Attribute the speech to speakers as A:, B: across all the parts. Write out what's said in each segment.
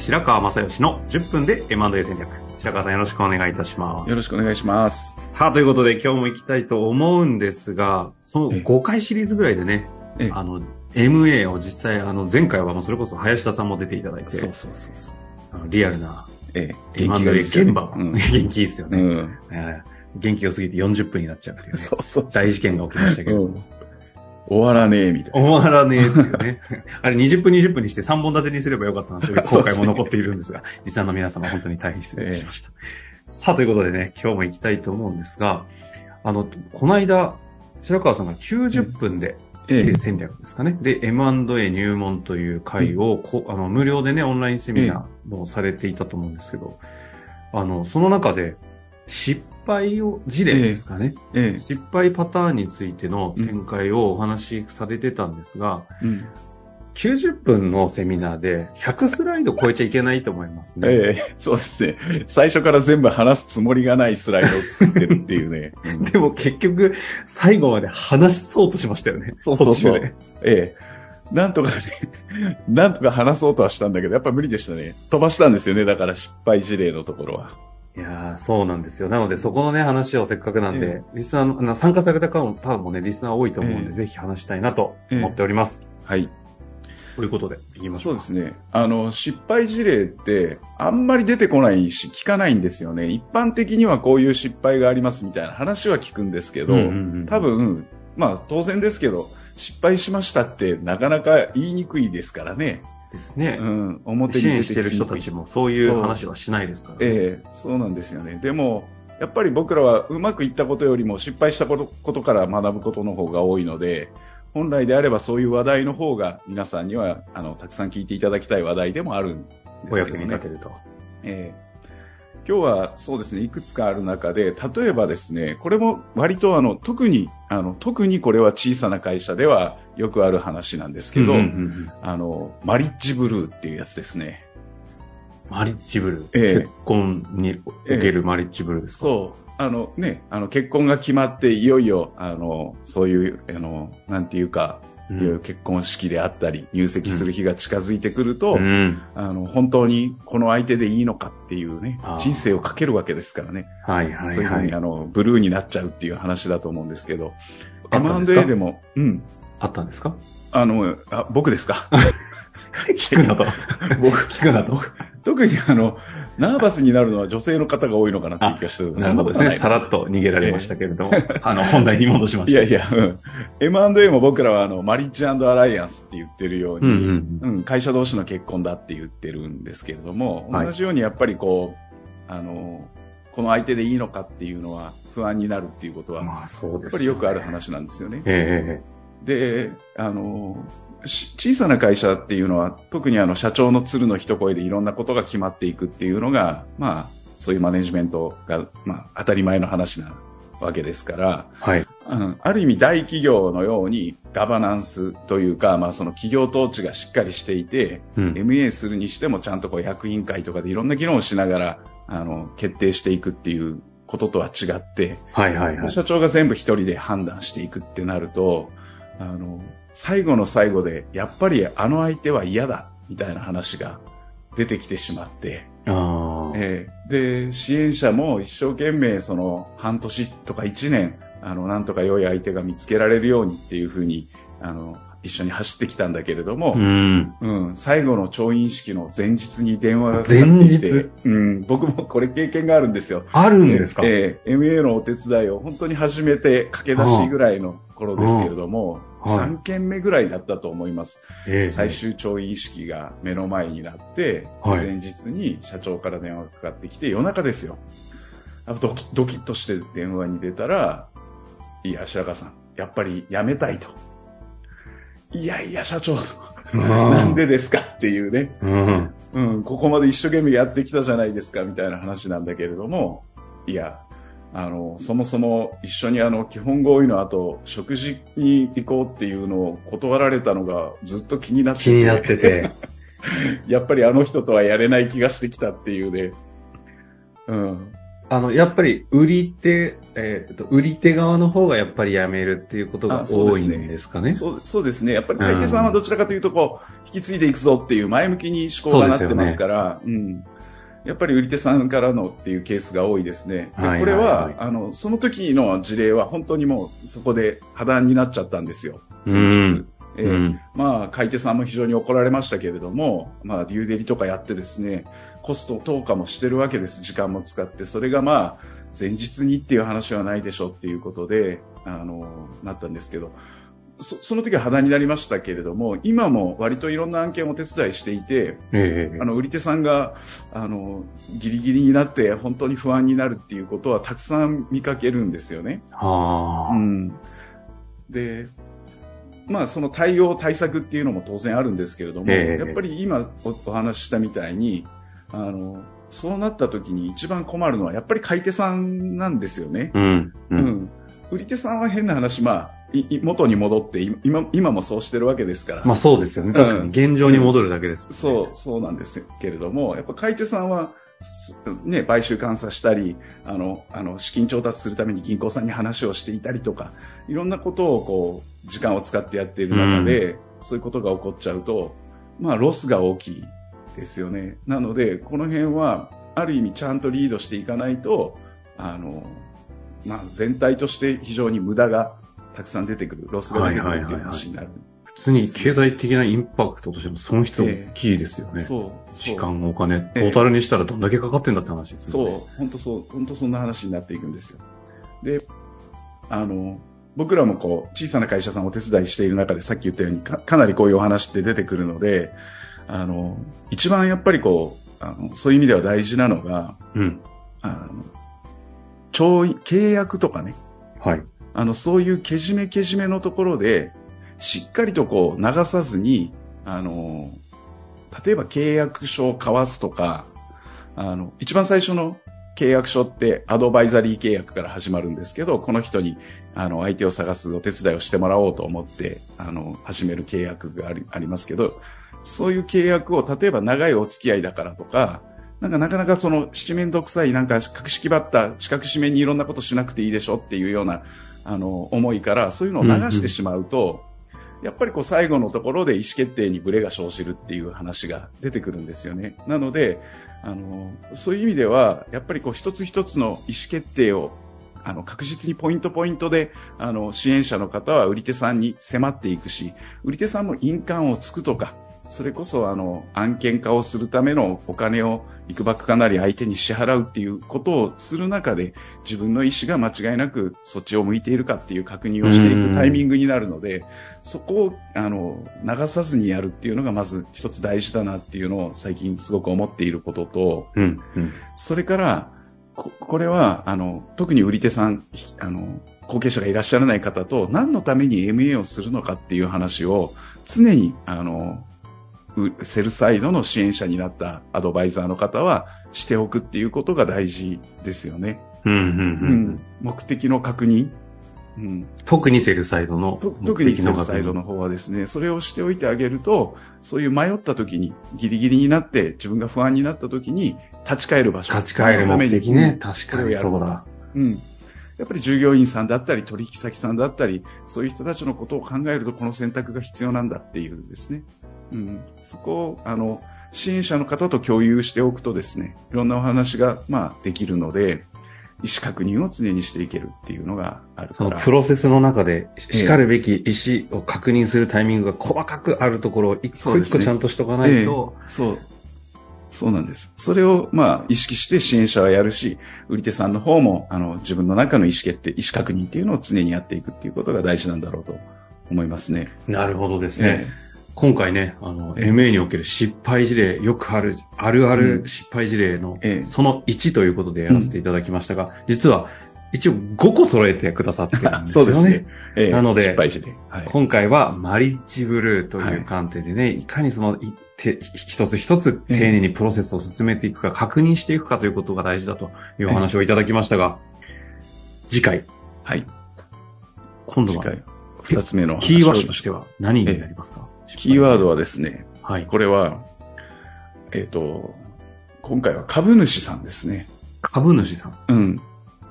A: 白川正義の10分で M&A 戦略。白川さんよろしくお願いいたします。
B: よろしくお願いします。
A: さあ、ということで今日も行きたいと思うんですが、その
B: ええ
A: 5回シリーズぐらいでね、
B: ええ
A: あの、MA を実際、あの、前回はもうそれこそ林田さんも出ていただいて、
B: そうそうそうそう。
A: あのリアルな
B: ええ、
A: M&A
B: ですよね
A: 現場、
B: うん。
A: 元気いいっすよね、
B: うん。
A: ええ元気が過ぎて40分になっちゃうっていうね、
B: そうそうそう。
A: 大事件が起きましたけど。
B: うん終わらねえ、みたいな。
A: 終わらねえっていうね。あれ20分20分にして3本立てにすればよかったなという 後悔も残っているんですが、実際の皆様本当に大変失礼しました。さあ、ということでね、今日も行きたいと思うんですが、あの、この間、白川さんが90分で、
B: ええ、
A: 戦略ですかね。で、M&A 入門という会を、こあの無料でね、オンラインセミナーもされていたと思うんですけど、あの、その中で、失敗を、事例ですかね。
B: ええ、
A: 失敗パターンについての展開をお話しされてたんですが、
B: うん。
A: 90分のセミナーで100スライド超えちゃいけないと思いますね。
B: ええ、そうですね。最初から全部話すつもりがないスライドを作ってるっていうね。うん
A: でも結局、最後まで話そうとしましたよね。
B: そうそうそう。ええ。なんとかね、なんとか話そうとはしたんだけど、やっぱ無理でしたね。飛ばしたんですよね。だから失敗事例のところは。
A: いやーそうなんですよ。なので、そこのね、話をせっかくなんで、
B: え
A: リスナーの参加された方も多分もね、リスナー多いと思うんで、
B: ええ
A: ぜひ話したいなと思っております。
B: はい。
A: ということで、いきましょう。
B: そうですね。あの、失敗事例って、あんまり出てこないし、聞かないんですよね。一般的にはこういう失敗がありますみたいな話は聞くんですけど、
A: うんうんうん
B: 多分、まあ当然ですけど、失敗しましたってなかなか言いにくいですからね。
A: ですね。
B: うん、表に
A: 支援してる人たちもそういう話はしないですから、
B: ええそうなんですよね。でも、やっぱり僕らはうまくいったことよりも失敗したことことから学ぶことの方が多いので、本来であればそういう話題の方が皆さんにはあのたくさん聞いていただきたい話題でもあるんですけど、ね。
A: お役に立てると。
B: えー今日はそうですね、いくつかある中で、例えばですね、これも割とあの、特に、あの、特にこれは小さな会社ではよくある話なんですけど、
A: うんうんうん
B: あの、マリッジブルーっていうやつですね。
A: マリッジブルー？
B: ええ
A: 結婚におけるマリッジブルーですか、
B: そう。あのね、あの、結婚が決まって、いよいよ、あの、そういう、あの、なんていうか、
A: うん
B: いう結婚式であったり、入籍する日が近づいてくると、
A: うん。
B: あの、本当にこの相手でいいのかっていうね人生をかけるわけですからね。
A: はいはい
B: そういうふうに、
A: はい。
B: あの、ブルーになっちゃうっていう話だと思うんですけど、M&A でも、うん、
A: あったんですか？
B: あの、あ僕ですか？
A: 聞くなと。僕聞くなと。
B: 特にあの、ナーバスになるのは女性の方が多いのかなっていう気がしてる
A: なるほどですね。さらっと逃げられましたけれども、あの、本題に戻しました。
B: いやいや、うん。M&A も僕らはあの、マリッジアライアンスって言ってるように、
A: うんうん
B: うん会社同士の結婚だって言ってるんですけれども、
A: はい
B: 同じようにやっぱりこう、あの、この相手でいいのかっていうのは不安になるっていうことは、
A: まあそうです、
B: やっぱりよくある。話なんですよね。
A: え
B: で、あの、し小さな会社っていうのは、特にあの社長の鶴の一声でいろんなことが決まっていくっていうのが、まあ、そういうマネジメントが、まあ、当たり前の話なわけですから、
A: えはい。
B: うんある意味大企業のようにガバナンスというか、まあその企業統治がしっかりしていて、
A: うん
B: MA するにしてもちゃんとこう役員会とかでいろんな議論をしながら、あの、決定していくっていうこととは違って、
A: はいはいはい。
B: 社長が全部一人で判断していくってなると、あの、最後の最後で、やっぱりあの相手は嫌だ、みたいな話が出てきてしまって。ええで、支援者も一生懸命その半年とか一年、あの、なんとか良い相手が見つけられるようにっていうふうに、あの、一緒に走ってきたんだけれども、
A: うん。
B: うん、最後の調印式の前日に電話がかかってきて、うん、僕もこれ経験があるんですよ。
A: あるんですか？
B: ええ MA のお手伝いを本当に初めて駆け出しぐらいの頃ですけれども、
A: はい
B: 3件目ぐらいだったと思います。
A: ええ
B: 最終調印式が目の前になって、
A: はい
B: 前日に社長から電話がかかってきて、夜中ですよ。あドキドキッとして電話に出たら、いや、白川さん、やっぱり辞めたいと。いやいや、社長、なんでですかっていうね、
A: うん。
B: うん、ここまで一生懸命やってきたじゃないですかみたいな話なんだけれども、いや、あの、そもそも一緒にあの、基本合意の後、食事に行こうっていうのを断られたのがずっと気になってて。
A: 気になってて。
B: やっぱりあの人とはやれない気がしてきたっていうね。うん。
A: あの、やっぱり売り手、えっ、ー、と、売り手側の方がやっぱり辞めるっていうことが多いんですかね？
B: そうそうですね。やっぱり買い手さんはどちらかというと、こう、引き継いでいくぞっていう前向きに思考がなってますから、うね、うん。やっぱり売り手さんからのっていうケースが多いですね。でこれは、あの、その時の事例は本当にもうそこで破談になっちゃったんですよ。
A: うん。
B: えー、うん、まあ、買い手さんも非常に怒られましたけれども、まあ、リューデリとかやってですね、コスト投下もしてるわけです、時間も使って。それがまあ、前日にっていう話はないでしょうっていうことで、あの、なったんですけど、そその時は肌になりましたけれども、今も割といろんな案件をお手伝いしていて、
A: え
B: あの売り手さんがあのギリギリになって本当に不安になるっていうことはたくさん見かけるんですよね。
A: は
B: うん、で、まあ、その対応、対策っていうのも当然あるんですけれども、えー、やっぱり今お話ししたみたいに、あの、そうなった時に一番困るのはやっぱり買い手さんなんですよね。
A: うん。うん。
B: うん、売り手さんは変な話、まあ、元に戻って今、今もそうしてるわけですから。
A: まあそうですよね。確かに現状に戻るだけです、ね
B: うん、そう、そうなんですけれども、やっぱ買い手さんは、ね、買収監査したり、あの、あの、資金調達するために銀行さんに話をしていたりとか、いろんなことをこう、時間を使ってやっている中で、うん、そういうことが起こっちゃうと、まあ、ロスが大きいですよね。なので、この辺は、ある意味ちゃんとリードしていかないと、あの、まあ、全体として非常に無駄がたくさん出てくる、ロスが出てくるっていう話になる。
A: 普通に経済的なインパクトとしても損失大きいですよね。えー、
B: そう。
A: 時間、お金、トータルにしたらどんだけかかってんだって話です
B: よね。そう。本当そう、本当そんな話になっていくんですよ。で、あの、僕らもこう、小さな会社さんをお手伝いしている中で、さっき言ったようにか、かなりこういうお話って出てくるので、あの、一番やっぱりこう、あのそういう意味では大事なのが、
A: うん。
B: あの、調契約とかね。
A: はい。
B: あの、そういうけじめけじめのところで、しっかりとこう流さずに、あの、例えば契約書を交わすとか、あの、一番最初の契約書ってアドバイザリー契約から始まるんですけど、この人に、あの、相手を探すお手伝いをしてもらおうと思って、あの、始める契約がありありますけど、そういう契約を、例えば長いお付き合いだからとか、なんかなかなかその七面倒くさい、なんか格式ばった四角締めにいろんなことしなくていいでしょっていうような、あの、思いから、そういうのを流してしまうと、やっぱりこう最後のところで意思決定にブレが生じるっていう話が出てくるんですよね。なので、あの、そういう意味では、やっぱりこう一つ一つの意思決定をあの、確実にポイントポイントで、あの、支援者の方は売り手さんに迫っていくし、売り手さんも印鑑をつくとか、それこそあの案件化をするためのお金をいくばくかなり相手に支払うっていうことをする中で自分の意思が間違いなくそっちを向いているかっていう確認をしていくタイミングになるのでそこをあの流さずにやるっていうのがまず一つ大事だなっていうのを最近すごく思っていることと、
A: うんうん、
B: それからここれはあの特に売り手さんあの後継者がいらっしゃらない方と何のために MA をするのかっていう話を常にあのセルサイドの支援者になったアドバイザーの方はしておくっていうことが大事ですよね。
A: うんうんうん、
B: 目的の確認。
A: うん、特にセルサイドの
B: 特にセルサイドの方はですね、それをしておいてあげると、そういう迷った時に、ギリギリになって、自分が不安になった時に、立ち返る場所。
A: 立ち返る目的ね。確かにそう
B: だ。うん。やっぱり従業員さんだったり、取引先さんだったり、そういう人たちのことを考えると、この選択が必要なんだっていうですね。うん、そこを、あの、支援者の方と共有しておくとですね、いろんなお話が、まあ、できるので、意思確認を常にしていけるっていうのがあるから。
A: そのプロセスの中で、しかるべき意思を確認するタイミングが細かくあるところを一個一個ちゃんとしとかないと。
B: そう、ねえそうそうなんです。それを、まあ、意識して支援者はやるし、売り手さんの方も、あの、自分の中の意思決定、意思確認っていうのを常にやっていくっていうことが大事なんだろうと思いますね。
A: なるほどですね。え今回ね、あの、MA における失敗事例、よくある、あるある失敗事例の、その1ということでやらせていただきましたが、実は、一応5個揃えてくださってるんですよね。そうですね。
B: え
A: ー、なので、はい、今回はマリッジブルーという観点でね、はい、いかにその、一つ一つ丁寧にプロセスを進めていくか、確認していくかということが大事だというお話をいただきましたが、次回。
B: はい。
A: 今度は、
B: 次回、二つ目の
A: キーワードとしては何になりますか？
B: キーワードはですね、
A: はい。
B: これは、えっ、と、今回は株主さんですね。
A: 株主さん。
B: うん。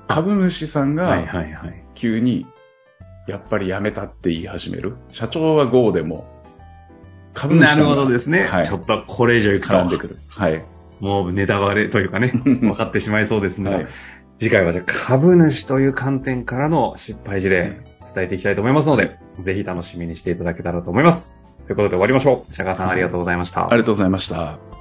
B: 株主さん
A: はい
B: が
A: はいはい。
B: 急に、やっぱり辞めたって言い始める。社長は GO でも、株主
A: なる
B: さんが
A: ほどですね。
B: はい
A: ちょっとこれ以上いくと
B: 絡んでくる。はい。
A: もうネタバレというかね、分かってしまいそうですので、
B: はい
A: 次回はじゃあ株主という観点からの失敗事例伝えていきたいと思いますので、ぜひ楽しみにしていただけたらと思います。ということで終わりましょう。釈迦さんありがとうございました。
B: ありがとうございました。